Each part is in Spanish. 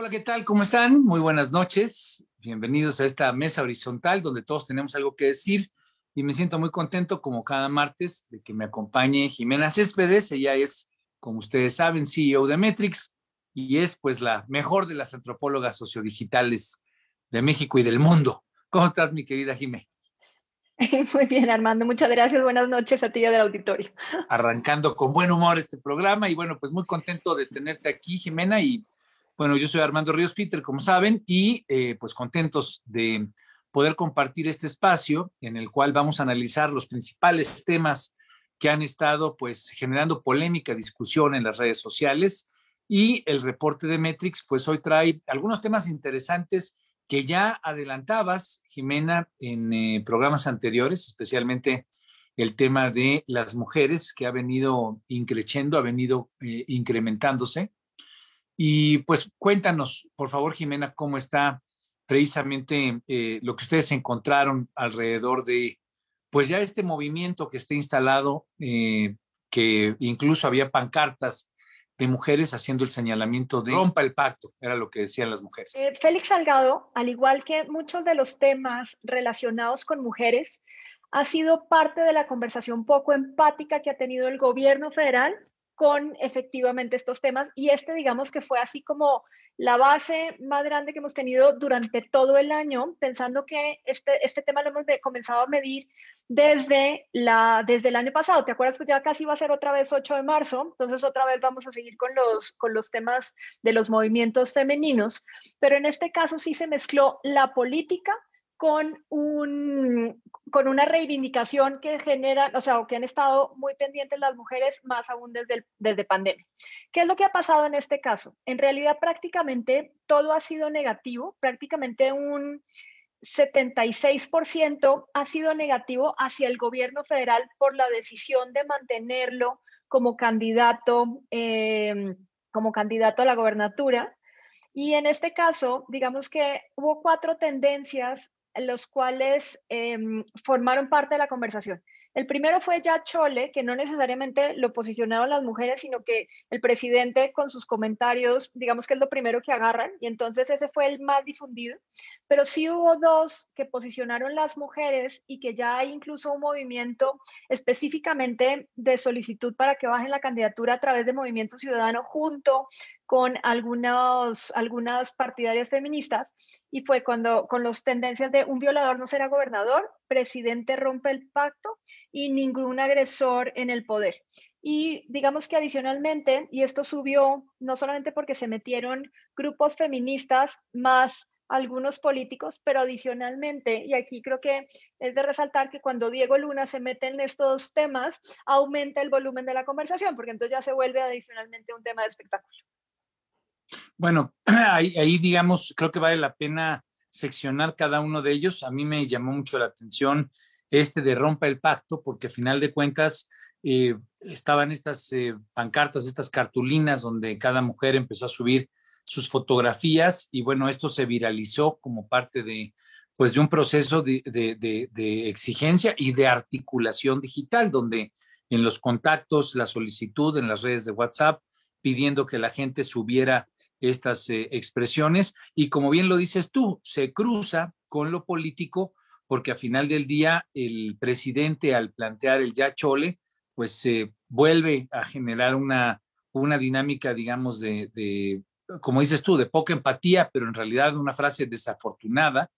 Hola, ¿qué tal? ¿Cómo están? Muy buenas noches. Bienvenidos a esta mesa horizontal donde todos tenemos algo que decir y me siento muy contento como cada martes de que me acompañe Jimena Céspedes. Ella es, como ustedes saben, CEO de Metrix y es pues la mejor de las antropólogas sociodigitales de México y del mundo. ¿Cómo estás, mi querida Jimena? Muy bien, Armando. Muchas gracias. Buenas noches a ti y del auditorio. Arrancando con buen humor este programa y bueno, pues muy contento de tenerte aquí, Jimena, y bueno, yo soy Armando Ríos Peter, como saben, y eh, pues contentos de poder compartir este espacio en el cual vamos a analizar los principales temas que han estado pues generando polémica, discusión en las redes sociales. Y el reporte de Metrix pues hoy trae algunos temas interesantes que ya adelantabas, Jimena, en eh, programas anteriores, especialmente el tema de las mujeres que ha venido increciendo, ha venido eh, incrementándose y pues cuéntanos, por favor, Jimena, cómo está precisamente eh, lo que ustedes encontraron alrededor de, pues ya este movimiento que está instalado, eh, que incluso había pancartas de mujeres haciendo el señalamiento de rompa el pacto, era lo que decían las mujeres. Eh, Félix Salgado, al igual que muchos de los temas relacionados con mujeres, ha sido parte de la conversación poco empática que ha tenido el gobierno federal con efectivamente estos temas. Y este, digamos que fue así como la base más grande que hemos tenido durante todo el año, pensando que este, este tema lo hemos comenzado a medir desde, la, desde el año pasado. ¿Te acuerdas? Pues ya casi va a ser otra vez 8 de marzo, entonces otra vez vamos a seguir con los, con los temas de los movimientos femeninos, pero en este caso sí se mezcló la política con, un, con una reivindicación que genera, o sea, que han estado muy pendientes las mujeres, más aún desde, desde pandemia. ¿Qué es lo que ha pasado en este caso? En realidad prácticamente todo ha sido negativo, prácticamente un 76% ha sido negativo hacia el gobierno federal por la decisión de mantenerlo como candidato, eh, como candidato a la gobernatura. Y en este caso, digamos que hubo cuatro tendencias los cuales em, formaron parte de la conversación. El primero fue ya Chole, que no necesariamente lo posicionaron las mujeres, sino que el presidente con sus comentarios, digamos que es lo primero que agarran, y entonces ese fue el más difundido. Pero sí hubo dos que posicionaron las mujeres y que ya hay incluso un movimiento específicamente de solicitud para que bajen la candidatura a través de Movimiento Ciudadano junto con algunos, algunas partidarias feministas y fue cuando con las tendencias de un violador no será gobernador, presidente rompe el pacto y ningún agresor en el poder. Y digamos que adicionalmente, y esto subió no solamente porque se metieron grupos feministas más algunos políticos, pero adicionalmente, y aquí creo que es de resaltar que cuando Diego Luna se mete en estos temas, aumenta el volumen de la conversación, porque entonces ya se vuelve adicionalmente un tema de espectáculo. Bueno, ahí, digamos, creo que vale la pena seccionar cada uno de ellos. A mí me llamó mucho la atención este de rompa el pacto, porque a final de cuentas eh, estaban estas eh, pancartas, estas cartulinas donde cada mujer empezó a subir sus fotografías y bueno, esto se viralizó como parte de, pues, de un proceso de, de exigencia y de articulación digital, donde en los contactos, la solicitud en las redes de WhatsApp, pidiendo que la gente subiera estas eh, expresiones y como bien lo dices tú, se cruza con lo político porque a final del día el presidente al plantear el ya chole, pues se vuelve a generar una, una dinámica, digamos, de, de, como dices tú, de poca empatía, pero en realidad una frase desafortunada,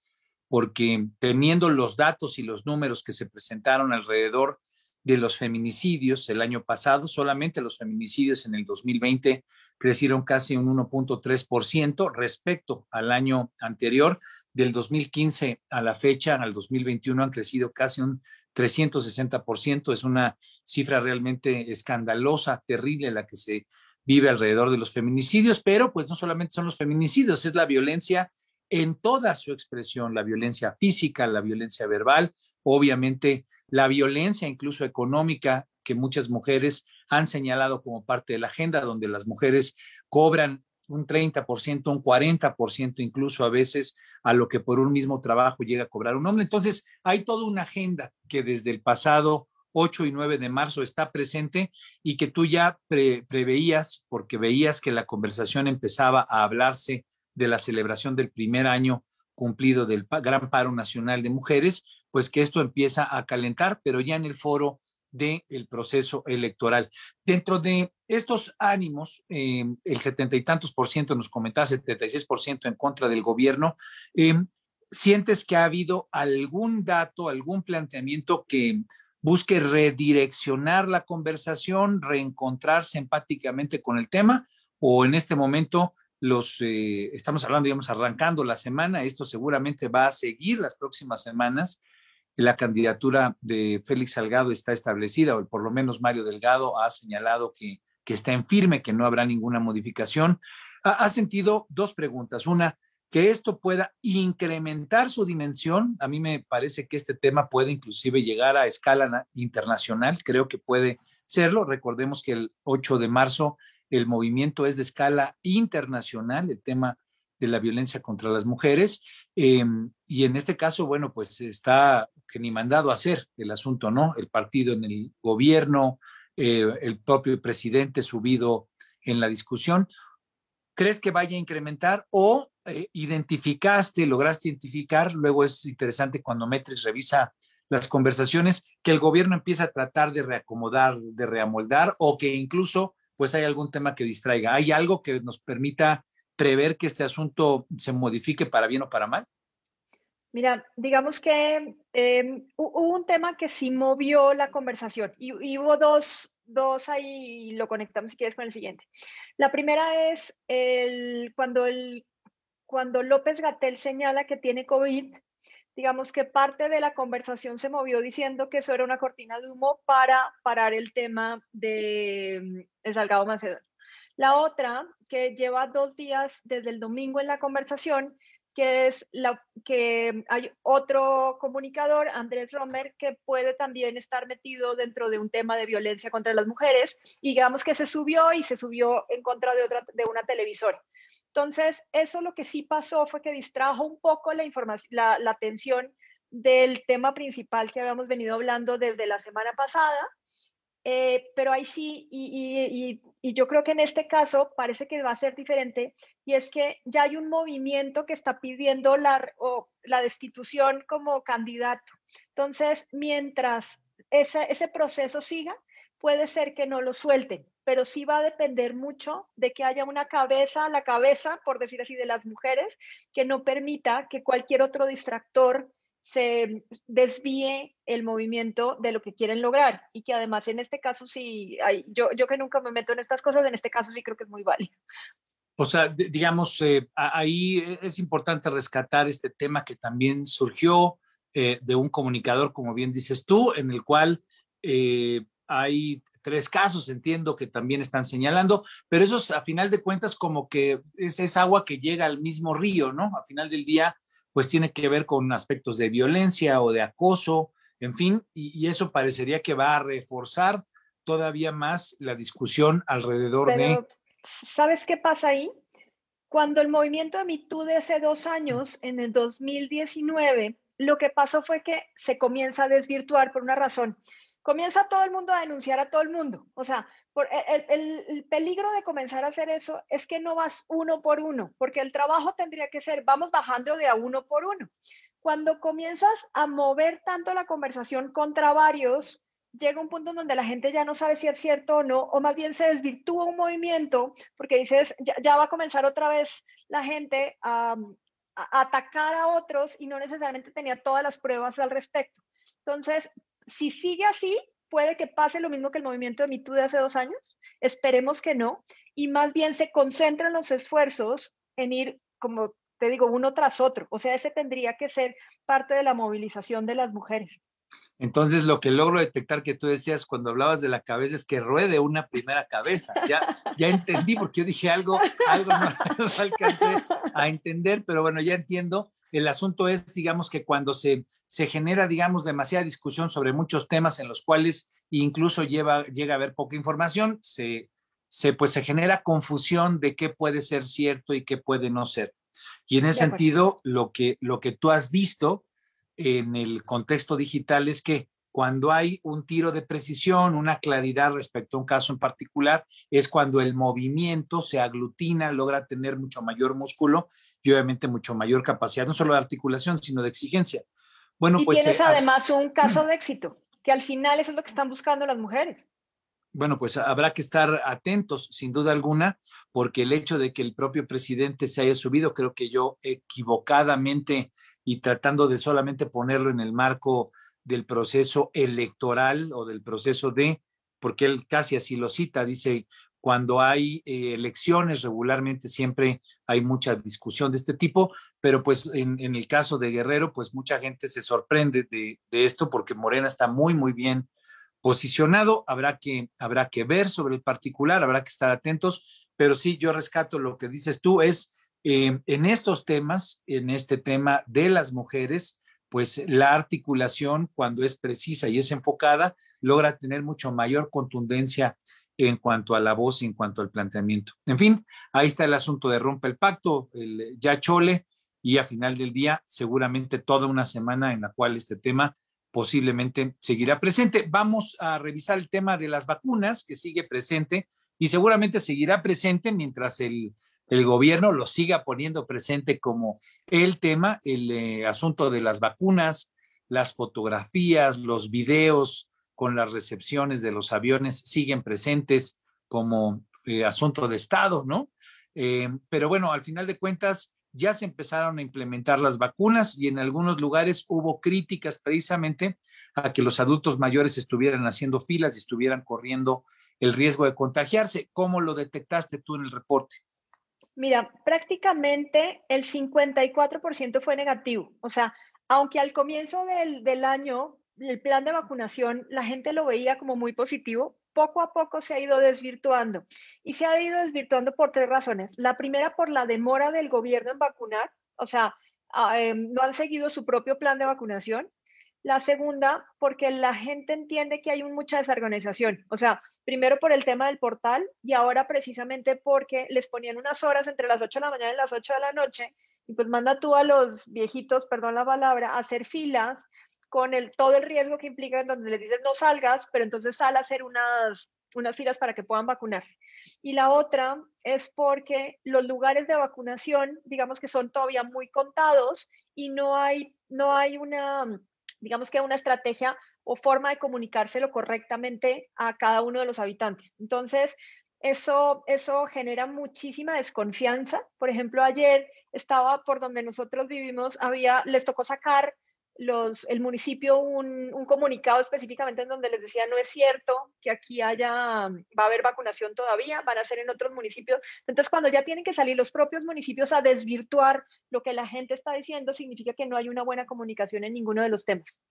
porque teniendo los datos y los números que se presentaron alrededor de los feminicidios el año pasado, solamente los feminicidios en el 2020 crecieron casi un 1.3% respecto al año anterior. Del 2015 a la fecha, al 2021, han crecido casi un 360%. Es una cifra realmente escandalosa, terrible la que se vive alrededor de los feminicidios, pero pues no solamente son los feminicidios, es la violencia en toda su expresión, la violencia física, la violencia verbal, obviamente la violencia incluso económica que muchas mujeres han señalado como parte de la agenda, donde las mujeres cobran un 30%, un 40% incluso a veces a lo que por un mismo trabajo llega a cobrar un hombre. Entonces, hay toda una agenda que desde el pasado 8 y 9 de marzo está presente y que tú ya preveías porque veías que la conversación empezaba a hablarse de la celebración del primer año cumplido del Gran Paro Nacional de Mujeres, pues que esto empieza a calentar, pero ya en el foro del proceso electoral. Dentro de estos ánimos, eh, el setenta y tantos por ciento, nos comentaba 76 por ciento en contra del gobierno, eh, ¿sientes que ha habido algún dato, algún planteamiento que busque redireccionar la conversación, reencontrarse empáticamente con el tema? ¿O en este momento los, eh, estamos hablando, digamos, arrancando la semana, esto seguramente va a seguir las próximas semanas la candidatura de Félix Salgado está establecida, o por lo menos Mario Delgado ha señalado que, que está en firme, que no habrá ninguna modificación. Ha, sentido dos preguntas. Una, que esto pueda incrementar su dimensión. A mí me parece que este tema puede inclusive llegar a escala internacional. Creo que puede serlo. Recordemos que el 8 de marzo el movimiento es de escala internacional, el tema de la violencia contra las mujeres. Em, y en este caso, bueno, pues está que ni mandado a hacer el asunto, ¿no? El partido en el gobierno, eh, el propio presidente subido en la discusión. ¿Crees que vaya a incrementar o eh, identificaste, lograste identificar? Luego es interesante cuando Metris revisa las conversaciones, que el gobierno empieza a tratar de reacomodar, de reamoldar o que incluso pues hay algún tema que distraiga. ¿Hay algo que nos permita prever que este asunto se modifique para bien o para mal? Mira, digamos que em, hubo un tema que sí movió la conversación y, hubo dos, dos ahí, lo conectamos si quieres con el siguiente. La primera es el, cuando, el, cuando López Gatel señala que tiene COVID, digamos que parte de la conversación se movió diciendo que eso era una cortina de humo para parar el tema de el Salgado Macedonio. La otra, que lleva dos días desde el domingo en la conversación, que es la que hay otro comunicador, Andrés Romer, que puede también estar metido dentro de un tema de violencia contra las mujeres y digamos que se subió y se subió en contra de otra de una televisora. Entonces, eso lo que sí pasó fue que distrajo un poco la atención del tema principal que habíamos venido hablando desde la semana pasada eh, pero ahí sí, y, yo creo que en este caso parece que va a ser diferente, y es que ya hay un movimiento que está pidiendo la, destitución como candidato. Entonces, mientras ese, ese proceso siga, puede ser que no lo suelten, pero sí va a depender mucho de que haya una cabeza, la cabeza, por decir así, de las mujeres, que no permita que cualquier otro distractor se desvíe el movimiento de lo que quieren lograr y que además en este caso sí, hay, yo, yo que nunca me meto en estas cosas, en este caso sí creo que es muy válido. O sea, digamos, eh, ahí es importante rescatar este tema que también surgió eh, de un comunicador, como bien dices tú, en el cual eh, hay tres casos, entiendo que también están señalando, pero eso a final de cuentas como que es, es agua que llega al mismo río, ¿no? A final del día, pues tiene que ver con aspectos de violencia o de acoso, en fin, y, eso parecería que va a reforzar todavía más la discusión alrededor de... ¿Sabes qué pasa ahí? Cuando el movimiento de MeToo de hace dos años, en el 2019, lo que pasó fue que se comienza a desvirtuar por una razón comienza todo el mundo a denunciar a todo el mundo. O sea, por e, el, peligro de comenzar a hacer eso es que no vas uno por uno, porque el trabajo tendría que ser, vamos bajando de a uno por uno. Cuando comienzas a mover tanto la conversación contra varios, llega un punto en donde la gente ya no sabe si es cierto o no, o más bien se desvirtúa un movimiento, porque dices, ya, va a comenzar otra vez la gente a, a atacar a otros y no necesariamente tenía todas las pruebas al respecto. Entonces, si sigue así, puede que pase lo mismo que el movimiento de MeToo de hace dos años. Esperemos que no. Y más bien se concentren los esfuerzos en ir, como te digo, uno tras otro. O sea, ese tendría que ser parte de la movilización de las mujeres. Entonces, lo que logro detectar que tú decías cuando hablabas de la cabeza es que ruede una primera cabeza. Ya, entendí, porque yo dije algo, algo no, no alcancé a entender, pero bueno, ya entiendo. El asunto es, digamos, que cuando se, se genera, digamos, demasiada discusión sobre muchos temas en los cuales incluso lleva, llega a haber poca información, se, se, pues se genera confusión de qué puede ser cierto y qué puede no ser. Y en ese sentido, lo que, lo que tú has visto en el contexto digital es que cuando hay un tiro de precisión, una claridad respecto a un caso en particular, es cuando el movimiento se aglutina, logra tener mucho mayor músculo y obviamente mucho mayor capacidad, no solo de articulación, sino de exigencia. Bueno, y pues, tienes eh, además un caso de éxito, que al final eso es lo que están buscando las mujeres. Bueno, pues habrá que estar atentos, sin duda alguna, porque el hecho de que el propio presidente se haya subido, creo que yo equivocadamente y tratando de solamente ponerlo en el marco del proceso electoral o del proceso de, porque él casi así lo cita, dice, cuando hay eh, elecciones regularmente siempre hay mucha discusión de este tipo, pero pues en, el caso de Guerrero, pues mucha gente se sorprende de, esto porque Morena está muy, muy bien posicionado, habrá que, habrá que ver sobre el particular, habrá que estar atentos, pero sí, yo rescato lo que dices tú, es eh, en estos temas, en este tema de las mujeres, pues la articulación, cuando es precisa y es enfocada, logra tener mucho mayor contundencia en cuanto a la voz y en cuanto al planteamiento. En fin, ahí está el asunto de rompe el pacto, el ya chole, y a final del día seguramente toda una semana en la cual este tema posiblemente seguirá presente. Vamos a revisar el tema de las vacunas, que sigue presente y seguramente seguirá presente mientras el el gobierno lo siga poniendo presente como el tema, el eh, asunto de las vacunas, las fotografías, los videos con las recepciones de los aviones siguen presentes como eh, asunto de Estado, ¿no? Eh, pero bueno, al final de cuentas ya se empezaron a implementar las vacunas y en algunos lugares hubo críticas precisamente a que los adultos mayores estuvieran haciendo filas y estuvieran corriendo el riesgo de contagiarse. ¿Cómo lo detectaste tú en el reporte? Mira, prácticamente el 54% fue negativo. O sea, aunque al comienzo del, año el plan de vacunación la gente lo veía como muy positivo, poco a poco se ha ido desvirtuando. Y se ha ido desvirtuando por tres razones. La primera, por la demora del gobierno en vacunar, o sea, ah, em, no han seguido su propio plan de vacunación. La segunda, porque la gente entiende que hay mucha desorganización. O sea, primero por el tema del portal y ahora precisamente porque les ponían unas horas entre las 8 de la mañana y las 8 de la noche y pues manda tú a los viejitos, perdón la palabra, a hacer filas con el, todo el riesgo que implica en donde les dicen no salgas, pero entonces sal a hacer unas, unas filas para que puedan vacunarse. Y la otra es porque los lugares de vacunación, digamos que son todavía muy contados y no hay, no hay una, digamos que una estrategia o forma de comunicárselo correctamente a cada uno de los habitantes. Entonces, eso, eso genera muchísima desconfianza. Por ejemplo, ayer estaba por donde nosotros vivimos, había, les tocó sacar los, el municipio un, un, comunicado específicamente en donde les decía no es cierto que aquí haya, va a haber vacunación todavía, van a ser en otros municipios. Entonces, cuando ya tienen que salir los propios municipios a desvirtuar lo que la gente está diciendo, significa que no hay una buena comunicación en ninguno de los temas.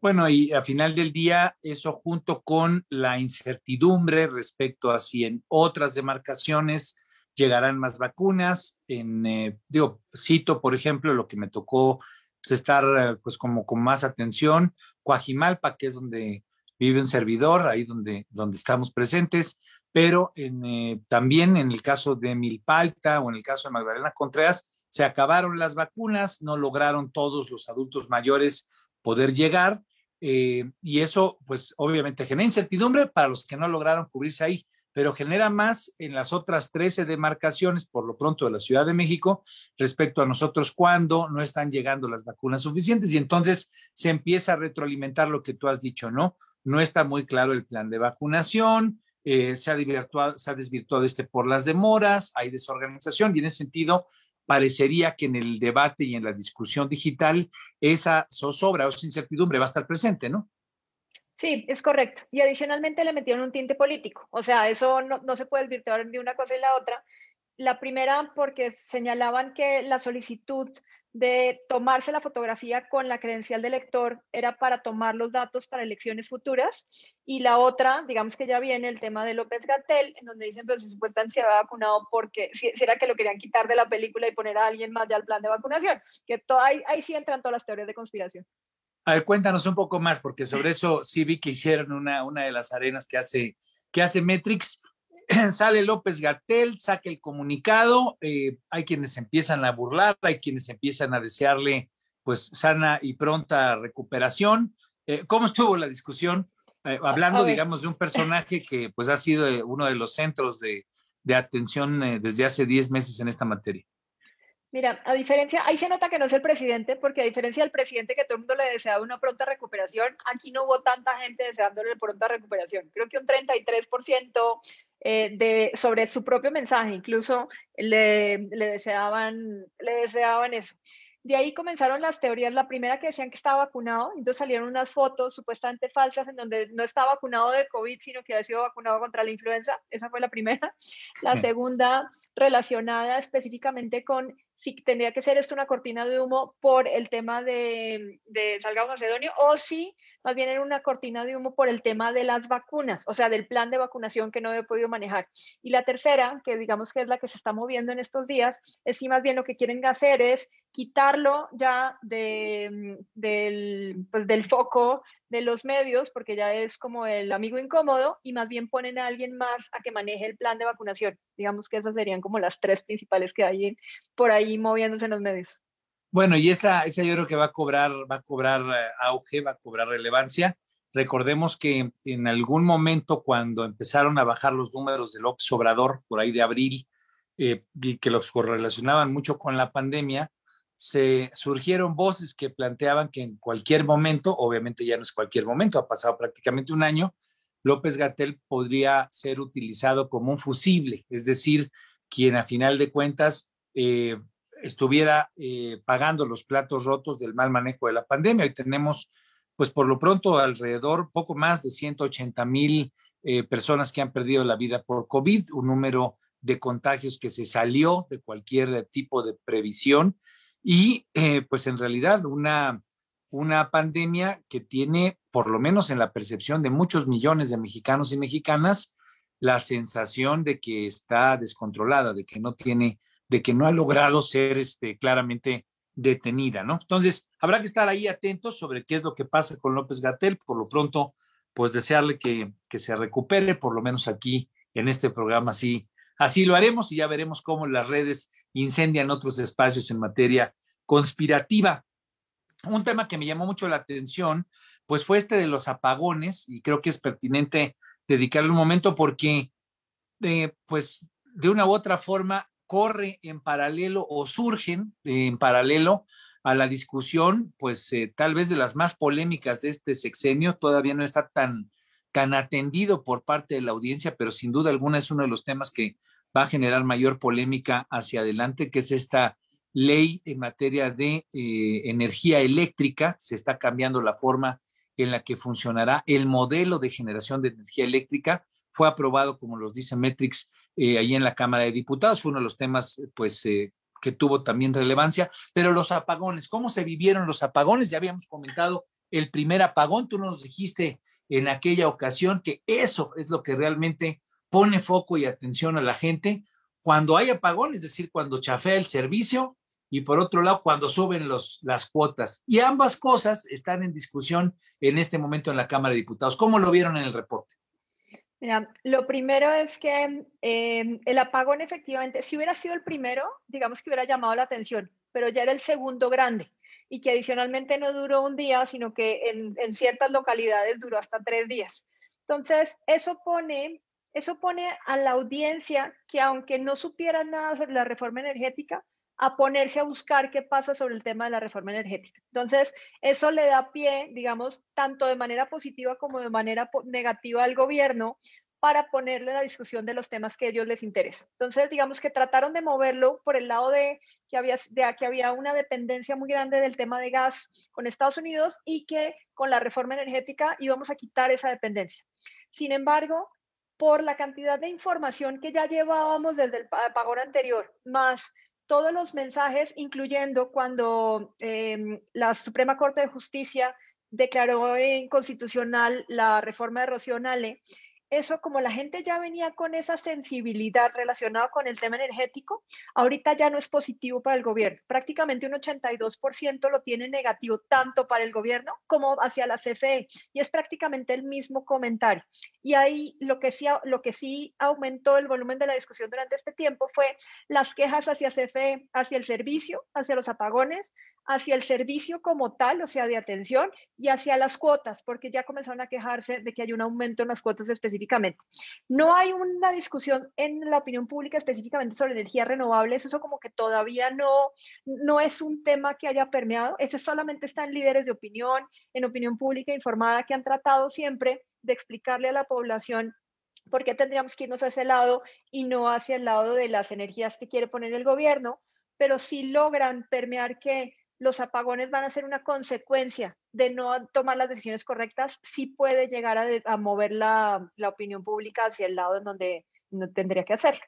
Bueno, y a final del día, eso junto con la incertidumbre respecto a si en otras demarcaciones llegarán más vacunas. En, eh, digo, cito, por ejemplo, lo que me tocó pues, estar eh, pues como con más atención, Coajimalpa, que es donde vive un servidor, ahí donde, donde estamos presentes, pero en, eh, también en el caso de Milpalta o en el caso de Magdalena Contreras, se acabaron las vacunas, no lograron todos los adultos mayores poder llegar eh, y eso, pues obviamente genera incertidumbre para los que no lograron cubrirse ahí, pero genera más en las otras 13 demarcaciones, por lo pronto de la Ciudad de México, respecto a nosotros cuando no están llegando las vacunas suficientes. Y entonces se empieza a retroalimentar lo que tú has dicho, ¿no? No está muy claro el plan de vacunación, eh, se, ha se ha desvirtuado este por las demoras, hay desorganización y en ese sentido parecería que en el debate y en la discusión digital esa zozobra o esa incertidumbre va a estar presente, ¿no? Sí, es correcto. Y adicionalmente le metieron un tinte político. O sea, eso no, no se puede desvirtuar de una cosa y la otra. La primera porque señalaban que la solicitud de tomarse la fotografía con la credencial del lector era para tomar los datos para elecciones futuras y la otra, digamos que ya viene el tema de López Gatel, en donde dicen, pero si supuestamente se había vacunado porque si, era que lo querían quitar de la película y poner a alguien más ya al plan de vacunación, que todo, ahí, ahí sí entran todas las teorías de conspiración. A ver, cuéntanos un poco más, porque sobre eso sí vi que hicieron una, una de las arenas que hace, que hace Metrix sale López Gatel, saca el comunicado, eh, hay quienes empiezan a burlar, hay quienes empiezan a desearle pues sana y pronta recuperación. Eh, ¿Cómo estuvo la discusión? Eh, hablando, digamos, de un personaje que pues ha sido uno de los centros de, de atención desde hace 10 meses en esta materia. Mira, a diferencia, ahí se nota que no es el presidente, porque a diferencia del presidente que todo el mundo le deseaba una pronta recuperación, aquí no hubo tanta gente deseándole pronta recuperación. Creo que un 33% eh, de, sobre su propio mensaje, incluso le, le, deseaban, le deseaban eso. De ahí comenzaron las teorías. La primera que decían que estaba vacunado, entonces salieron unas fotos supuestamente falsas en donde no estaba vacunado de COVID, sino que había sido vacunado contra la influenza. Esa fue la primera. La segunda, relacionada específicamente con si tendría que ser esto una cortina de humo por el tema de, de Salgado Macedonio o si más bien era una cortina de humo por el tema de las vacunas, o sea, del plan de vacunación que no he podido manejar. Y la tercera, que digamos que es la que se está moviendo en estos días, es si más bien lo que quieren hacer es quitarlo ya de, del, pues, del foco de los medios, porque ya es como el amigo incómodo, y más bien ponen a alguien más a que maneje el plan de vacunación. Digamos que esas serían como las tres principales que hay por ahí moviéndose en los medios. Bueno, y esa, esa yo creo que va a cobrar, va a cobrar eh, auge, va a cobrar relevancia. Recordemos que en algún momento cuando empezaron a bajar los números de López Obrador, por ahí de abril, eh, y que los correlacionaban mucho con la pandemia, se surgieron voces que planteaban que en cualquier momento, obviamente ya no es cualquier momento, ha pasado prácticamente un año, López Gatel podría ser utilizado como un fusible, es decir, quien a final de cuentas eh, estuviera eh, pagando los platos rotos del mal manejo de la pandemia. Hoy tenemos, pues por lo pronto, alrededor poco más de 180 mil eh, personas que han perdido la vida por COVID, un número de contagios que se salió de cualquier tipo de previsión y eh, pues en realidad una, una pandemia que tiene, por lo menos en la percepción de muchos millones de mexicanos y mexicanas, la sensación de que está descontrolada, de que no tiene de que no ha logrado ser este, claramente detenida, ¿no? Entonces, habrá que estar ahí atentos sobre qué es lo que pasa con López Gatel. Por lo pronto, pues desearle que, que se recupere, por lo menos aquí en este programa, así, así lo haremos y ya veremos cómo las redes incendian otros espacios en materia conspirativa. Un tema que me llamó mucho la atención, pues fue este de los apagones y creo que es pertinente dedicarle un momento porque, eh, pues, de una u otra forma, corre en paralelo o surgen en paralelo a la discusión, pues eh, tal vez de las más polémicas de este sexenio, todavía no está tan, tan atendido por parte de la audiencia, pero sin duda alguna es uno de los temas que va a generar mayor polémica hacia adelante, que es esta ley en materia de eh, energía eléctrica. Se está cambiando la forma en la que funcionará el modelo de generación de energía eléctrica. Fue aprobado, como los dice Metrix, eh, ahí en la Cámara de Diputados. Fue uno de los temas, pues, eh, que tuvo también relevancia. Pero los apagones, ¿cómo se vivieron los apagones? Ya habíamos comentado el primer apagón. Tú nos dijiste en aquella ocasión que eso es lo que realmente pone foco y atención a la gente cuando hay apagón, es decir, cuando chafea el servicio y por otro lado, cuando suben los, las cuotas. Y ambas cosas están en discusión en este momento en la Cámara de Diputados. ¿Cómo lo vieron en el reporte? Mira, lo primero es que em, el apagón efectivamente, si hubiera sido el primero, digamos que hubiera llamado la atención, pero ya era el segundo grande y que adicionalmente no duró un día, sino que en, ciertas localidades duró hasta tres días. Entonces, eso pone, eso pone a la audiencia que aunque no supiera nada sobre la reforma energética, a ponerse a buscar qué pasa sobre el tema de la reforma energética. Entonces, eso le da pie, digamos, tanto de manera positiva como de manera negativa al gobierno para ponerle la discusión de los temas que a ellos les interesan. Entonces, digamos que trataron de moverlo por el lado de que había, que había una dependencia muy grande del tema de gas con Estados Unidos y que con la reforma energética íbamos a quitar esa dependencia. Sin embargo, por la cantidad de información que ya llevábamos desde el apagón anterior, más todos los mensajes, incluyendo cuando em, la Suprema Corte de Justicia declaró inconstitucional la reforma de Rocío Nale, eso como la gente ya venía con esa sensibilidad relacionada con el tema energético, ahorita ya no es positivo para el gobierno. Prácticamente un 82% lo tiene negativo tanto para el gobierno como hacia la CFE y es prácticamente el mismo comentario. Y ahí lo que sí, lo que sí aumentó el volumen de la discusión durante este tiempo fue las quejas hacia CFE, hacia el servicio, hacia los apagones, hacia el servicio como tal, o sea, de atención, y hacia las cuotas, porque ya comenzaron a quejarse de que hay un aumento en las cuotas específicamente. No hay una discusión en la opinión pública específicamente sobre energías renovables, eso como que todavía no, no es un tema que haya permeado, ese solamente está en líderes de opinión, en opinión pública informada, que han tratado siempre de explicarle a la población por qué tendríamos que irnos a ese lado y no hacia el lado de las energías que quiere poner el gobierno, pero sí logran permear que los apagones van a ser una consecuencia de no tomar las decisiones correctas, sí puede llegar a, mover la, opinión pública hacia el lado en donde no tendría que hacerlo.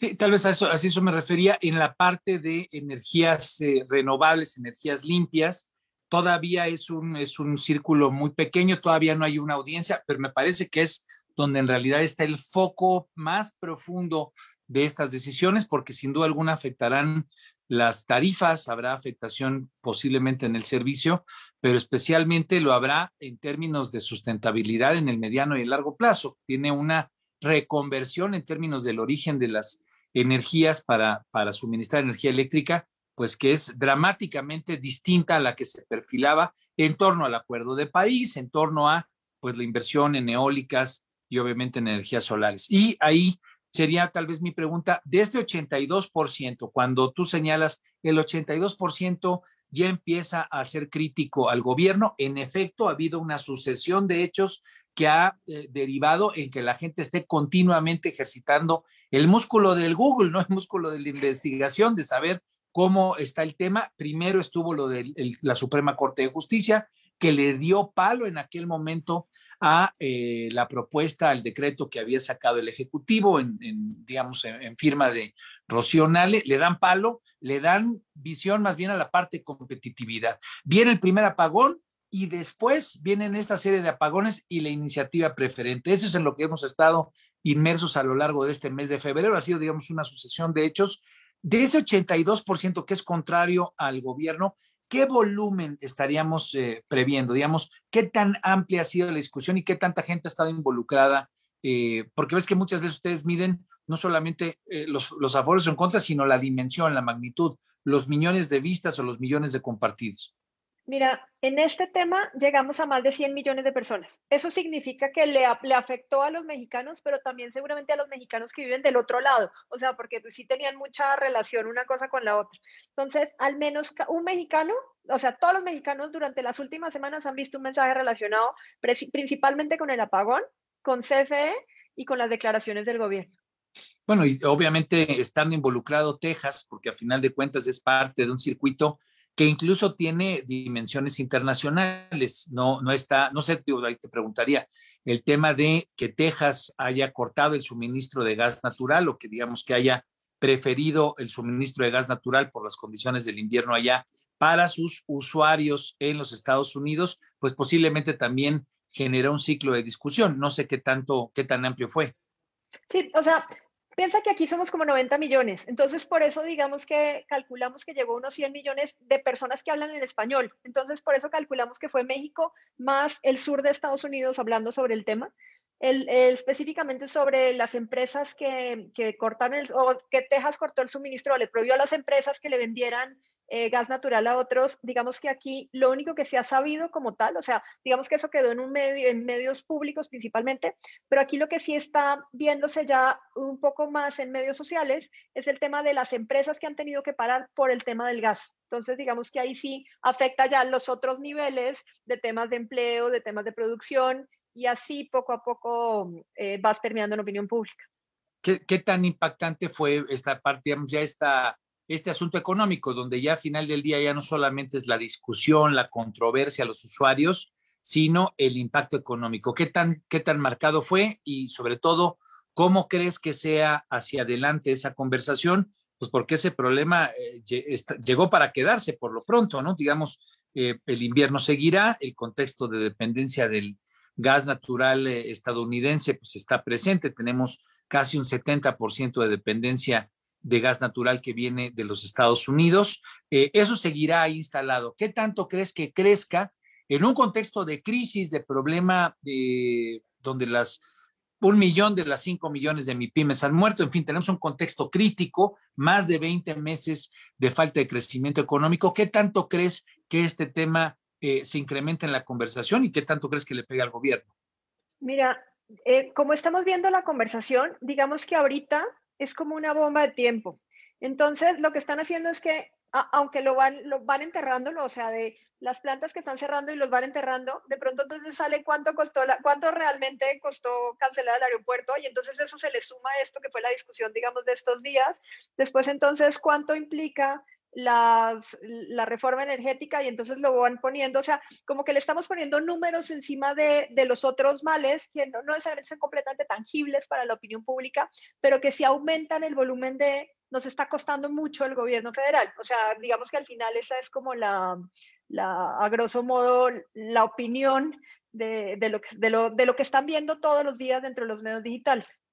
Sí, tal vez a eso, eso me refería en la parte de energías eh, renovables, energías limpias. Todavía es un, es un círculo muy pequeño, todavía no hay una audiencia, pero me parece que es donde en realidad está el foco más profundo de estas decisiones, porque sin duda alguna afectarán las tarifas, habrá afectación posiblemente en el servicio, pero especialmente lo habrá en términos de sustentabilidad en el mediano y el largo plazo. Tiene una reconversión en términos del origen de las energías para, para suministrar energía eléctrica, pues que es dramáticamente distinta a la que se perfilaba en torno al Acuerdo de París, en torno a pues la inversión en eólicas y obviamente en energías solares. Y ahí sería tal vez mi pregunta, de este 82%, cuando tú señalas el 82% ya empieza a ser crítico al gobierno, en efecto ha habido una sucesión de hechos que ha eh, derivado en que la gente esté continuamente ejercitando el músculo del Google, no el músculo de la investigación, de saber cómo está el tema. Primero estuvo lo de la Suprema Corte de Justicia, que le dio palo en aquel momento a eh, la propuesta, al decreto que había sacado el Ejecutivo en, digamos, en, firma de Rocío Nale, le dan palo, le dan visión más bien a la parte competitividad. Viene el primer apagón y después vienen esta serie de apagones y la iniciativa preferente. Eso es en lo que hemos estado inmersos a lo largo de este mes de febrero. Ha sido, digamos, una sucesión de hechos. De ese 82% que es contrario al gobierno, ¿qué volumen estaríamos eh, previendo? Digamos, ¿qué tan amplia ha sido la discusión y qué tanta gente ha estado involucrada? Eh, porque ves que muchas veces ustedes miden no solamente eh, los, los a favores o en contra, sino la dimensión, la magnitud, los millones de vistas o los millones de compartidos. Mira, en este tema llegamos a más de 100 millones de personas. Eso significa que le, afectó a los mexicanos, pero también seguramente a los mexicanos que viven del otro lado, o sea, porque pues, sí tenían mucha relación una cosa con la otra. Entonces, al menos un mexicano, o sea, todos los mexicanos durante las últimas semanas han visto un mensaje relacionado principalmente con el apagón, con CFE y con las declaraciones del gobierno. Bueno, y obviamente estando involucrado Texas, porque a final de cuentas es parte de un circuito que incluso tiene dimensiones internacionales. No, no está, no sé, ahí te preguntaría, el tema de que Texas haya cortado el suministro de gas natural o que digamos que haya preferido el suministro de gas natural por las condiciones del invierno allá para sus usuarios en los Estados Unidos, pues posiblemente también generó un ciclo de discusión. No sé qué tanto, qué tan amplio fue. Sí, o sea, Piensa que aquí somos como 90 millones, entonces por eso digamos que calculamos que llegó unos 100 millones de personas que hablan en español, entonces por eso calculamos que fue México más el sur de Estados Unidos hablando sobre el tema, el, específicamente sobre las empresas que, que cortaron el, o que Texas cortó el suministro, le prohibió a las empresas que le vendieran eh, gas natural a otros, digamos que aquí lo único que se ha sabido como tal, o sea, digamos que eso quedó en un medio, en medios públicos principalmente, pero aquí lo que sí está viéndose ya un poco más en medios sociales es el tema de las empresas que han tenido que parar por el tema del gas. Entonces, digamos que ahí sí afecta ya los otros niveles de temas de empleo, de temas de producción, y así poco a poco eh, vas permeando en opinión pública. ¿Qué, ¿Qué, tan impactante fue esta parte, ya esta este asunto económico, donde ya a final del día ya no solamente es la discusión, la controversia los usuarios, sino el impacto económico. ¿Qué tan, qué tan marcado fue? Y sobre todo, ¿cómo crees que sea hacia adelante esa conversación? Pues porque ese problema eh, llegó para quedarse por lo pronto, ¿no? Digamos, eh, el invierno seguirá, el contexto de dependencia del gas natural eh, estadounidense pues está presente, tenemos casi un 70% de dependencia de gas natural que viene de los Estados Unidos. Eh, eso seguirá instalado. ¿Qué tanto crees que crezca en un contexto de crisis, de problema de, donde las, un millón de las cinco millones de MIPIMES han muerto. En fin, tenemos un contexto crítico, más de 20 meses de falta de crecimiento económico. ¿Qué tanto crees que este tema eh, se incrementa en la conversación y qué tanto crees que le pega al gobierno? Mira, eh, como estamos viendo la conversación, digamos que ahorita es como una bomba de tiempo. Entonces, lo que están haciendo es que, aunque lo van, lo van enterrándolo, o sea, de las plantas que están cerrando y los van enterrando, de pronto entonces sale cuánto costó, la, cuánto realmente costó cancelar el aeropuerto y entonces eso se le suma a esto que fue la discusión, digamos, de estos días. Después entonces, cuánto implica la reforma energética y entonces lo van poniendo, o sea, como que le estamos poniendo números encima de, de los otros males que no, no necesariamente son completamente tangibles para la opinión pública, pero que si aumentan el volumen de, nos está costando mucho el gobierno federal. O sea, digamos que al final esa es como la, la a grosso modo, la opinión de, de, lo de, lo, de lo que están viendo todos los días dentro de los medios digitales.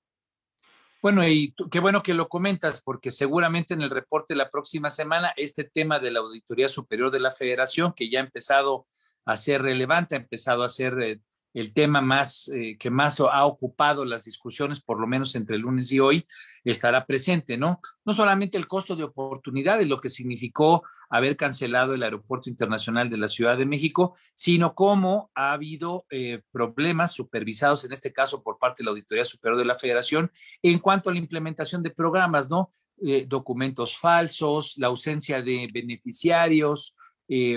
Bueno, y qué bueno que lo comentas, porque seguramente en el reporte la próxima semana este tema de la Auditoría Superior de la Federación, que ya ha empezado a ser relevante, ha empezado a ser eh, el tema más eh, que más ha ocupado las discusiones, por lo menos entre el lunes y hoy, estará presente, ¿no? No solamente el costo de oportunidades, lo que significó haber cancelado el Aeropuerto Internacional de la Ciudad de México, sino cómo ha habido eh, problemas supervisados, en este caso por parte de la Auditoría Superior de la Federación, en cuanto a la implementación de programas, ¿no? Eh, documentos falsos, la ausencia de beneficiarios,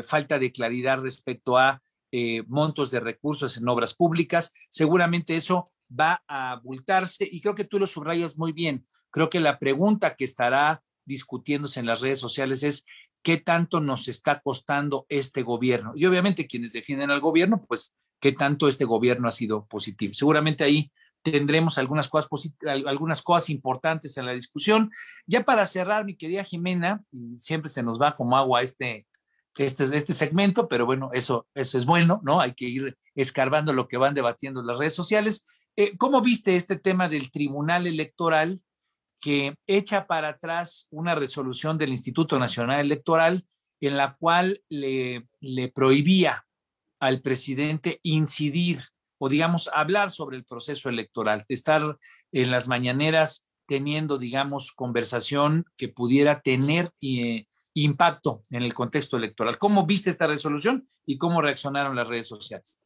falta de claridad respecto a eh, montos de recursos en obras públicas. Seguramente eso va a abultarse y creo que tú lo subrayas muy bien. Creo que la pregunta que estará discutiéndose en las redes sociales es qué tanto nos está costando este gobierno. Y obviamente quienes defienden al gobierno, pues qué tanto este gobierno ha sido positivo. Seguramente ahí tendremos algunas cosas, algunas cosas importantes en la discusión. Ya para cerrar, mi querida Jimena, y siempre se nos va como agua este, este, este segmento, pero bueno, eso, eso es bueno, ¿no? Hay que ir escarbando lo que van debatiendo las redes sociales. Eh, ¿Cómo viste este tema del Tribunal Electoral que echa para atrás una resolución del Instituto Nacional Electoral en la cual le, le prohibía al presidente incidir o digamos hablar sobre el proceso electoral, de estar en las mañaneras teniendo, digamos, conversación que pudiera tener eh, impacto en el contexto electoral. ¿Cómo viste esta resolución y cómo reaccionaron las redes sociales?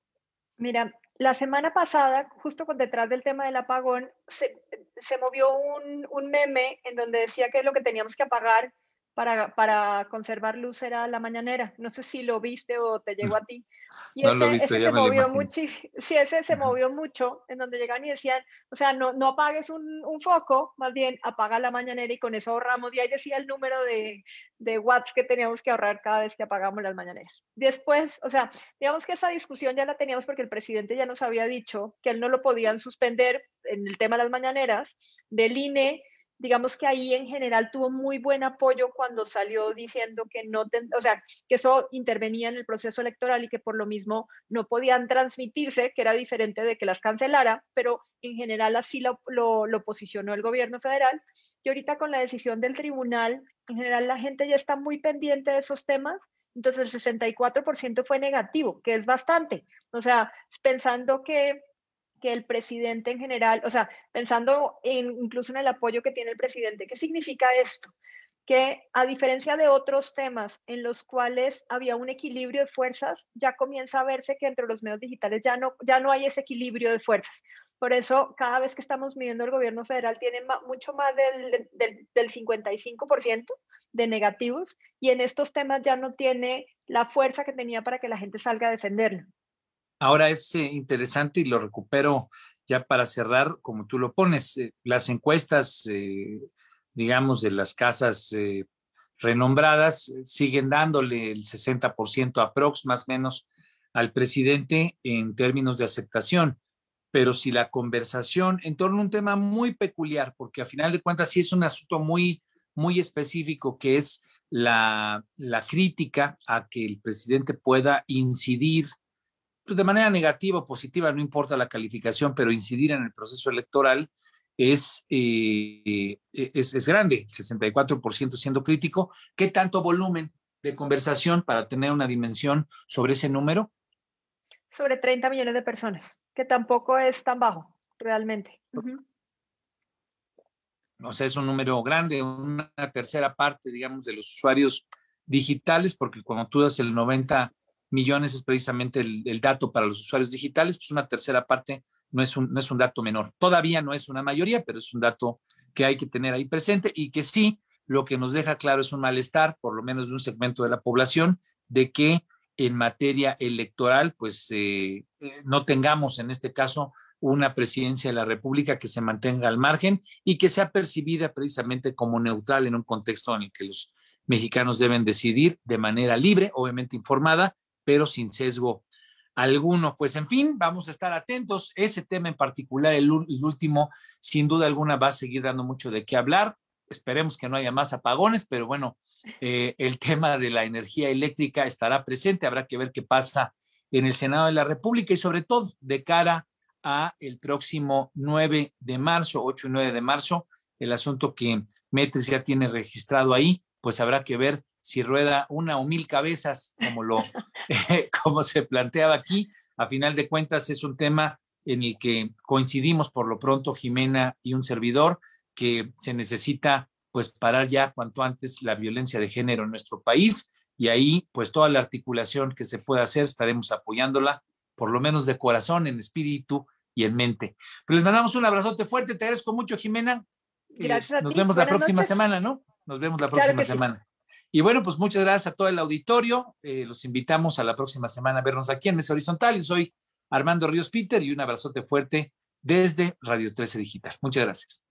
Mira, la semana pasada, justo detrás del tema del apagón, se, se movió un, un, meme en donde decía que lo que teníamos que apagar para, para, conservar luz era la mañanera. No sé si lo viste o te llegó a ti. Y no ese, ese se movió mucho, sí, ese se movió mucho, en donde llegan y decían, o sea, no, no apagues un, un, foco, más bien apaga la mañanera y con eso ahorramos. Y ahí decía el número de, de watts que teníamos que ahorrar cada vez que apagamos las mañaneras. Después, o sea, digamos que esa discusión ya la teníamos porque el presidente ya nos había dicho que él no lo podían suspender en el tema de las mañaneras del INE digamos que ahí en general tuvo muy buen apoyo cuando salió diciendo que no, o sea, que eso intervenía en el proceso electoral y que por lo mismo no podían transmitirse, que era diferente de que las cancelara, pero en general así lo, lo, lo posicionó el gobierno federal. Y ahorita con la decisión del tribunal, en general la gente ya está muy pendiente de esos temas. Entonces el 64% fue negativo, que es bastante. O sea, pensando que que el presidente en general, o sea, pensando en, incluso en el apoyo que tiene el presidente, ¿qué significa esto? Que a diferencia de otros temas en los cuales había un equilibrio de fuerzas, ya comienza a verse que entre los medios digitales ya no, ya no hay ese equilibrio de fuerzas. Por eso, cada vez que estamos midiendo el gobierno federal, tiene mucho más del, del, del 55% de negativos y en estos temas ya no tiene la fuerza que tenía para que la gente salga a defenderlo. Ahora es eh, interesante y lo recupero ya para cerrar, como tú lo pones, eh, las encuestas, eh, digamos, de las casas renombradas siguen dándole el 60% aprox, más o menos, al presidente en términos de aceptación. Pero si la conversación en torno a un tema muy peculiar, porque a final de cuentas sí es un asunto muy, muy específico, que es la, la crítica a que el presidente pueda incidir pues, de manera negativa o positiva, no importa la calificación, pero incidir en el proceso electoral es, eh, es, es, grande, 64% siendo crítico. ¿Qué tanto volumen de conversación para tener una dimensión sobre ese número? Sobre 30 millones de personas, que tampoco es tan bajo. realmente. O sea, es un número grande, una tercera parte, digamos, de los usuarios digitales, porque cuando tú das el 90 millones es precisamente el, dato para los usuarios digitales, pues una tercera parte no es, un, no es un dato menor. Todavía no es una mayoría, pero es un dato que hay que tener ahí presente y que sí, lo que nos deja claro es un malestar, por lo menos de un segmento de la población, de que en materia electoral, pues eh, eh, no tengamos en este caso una presidencia de la República que se mantenga al margen y que sea percibida precisamente como neutral en un contexto en el que los mexicanos deben decidir de manera libre, obviamente informada, pero sin sesgo alguno. Pues en fin, vamos a estar atentos. Ese tema en particular, el, último, sin duda alguna va a seguir dando mucho de qué hablar. Esperemos que no haya más apagones, pero bueno, eh, el tema de la energía eléctrica estará presente. Habrá que ver qué pasa en el Senado de la República y sobre todo de cara a el próximo 9 de marzo, 8 y 9 de marzo, el asunto que Metris ya tiene registrado ahí, pues habrá que ver si rueda una o mil cabezas, como, lo, como se planteaba aquí. A final de cuentas, es un tema en el que coincidimos por lo pronto Jimena y un servidor, que se necesita pues parar ya cuanto antes la violencia de género en nuestro país y ahí pues toda la articulación que se pueda hacer estaremos apoyándola por lo menos de corazón, en espíritu y en mente. Pues les mandamos un abrazote fuerte, te agradezco mucho, Jimena. Eh, Nos vemos la próxima semana, ¿no? Nos vemos la próxima semana. Y bueno, pues muchas gracias a todo el auditorio. Eh, los invitamos a la próxima semana a vernos aquí en Mesa Horizontal. Yo soy Armando Ríos Peter y un abrazote fuerte desde Radio 13 Digital. Muchas gracias.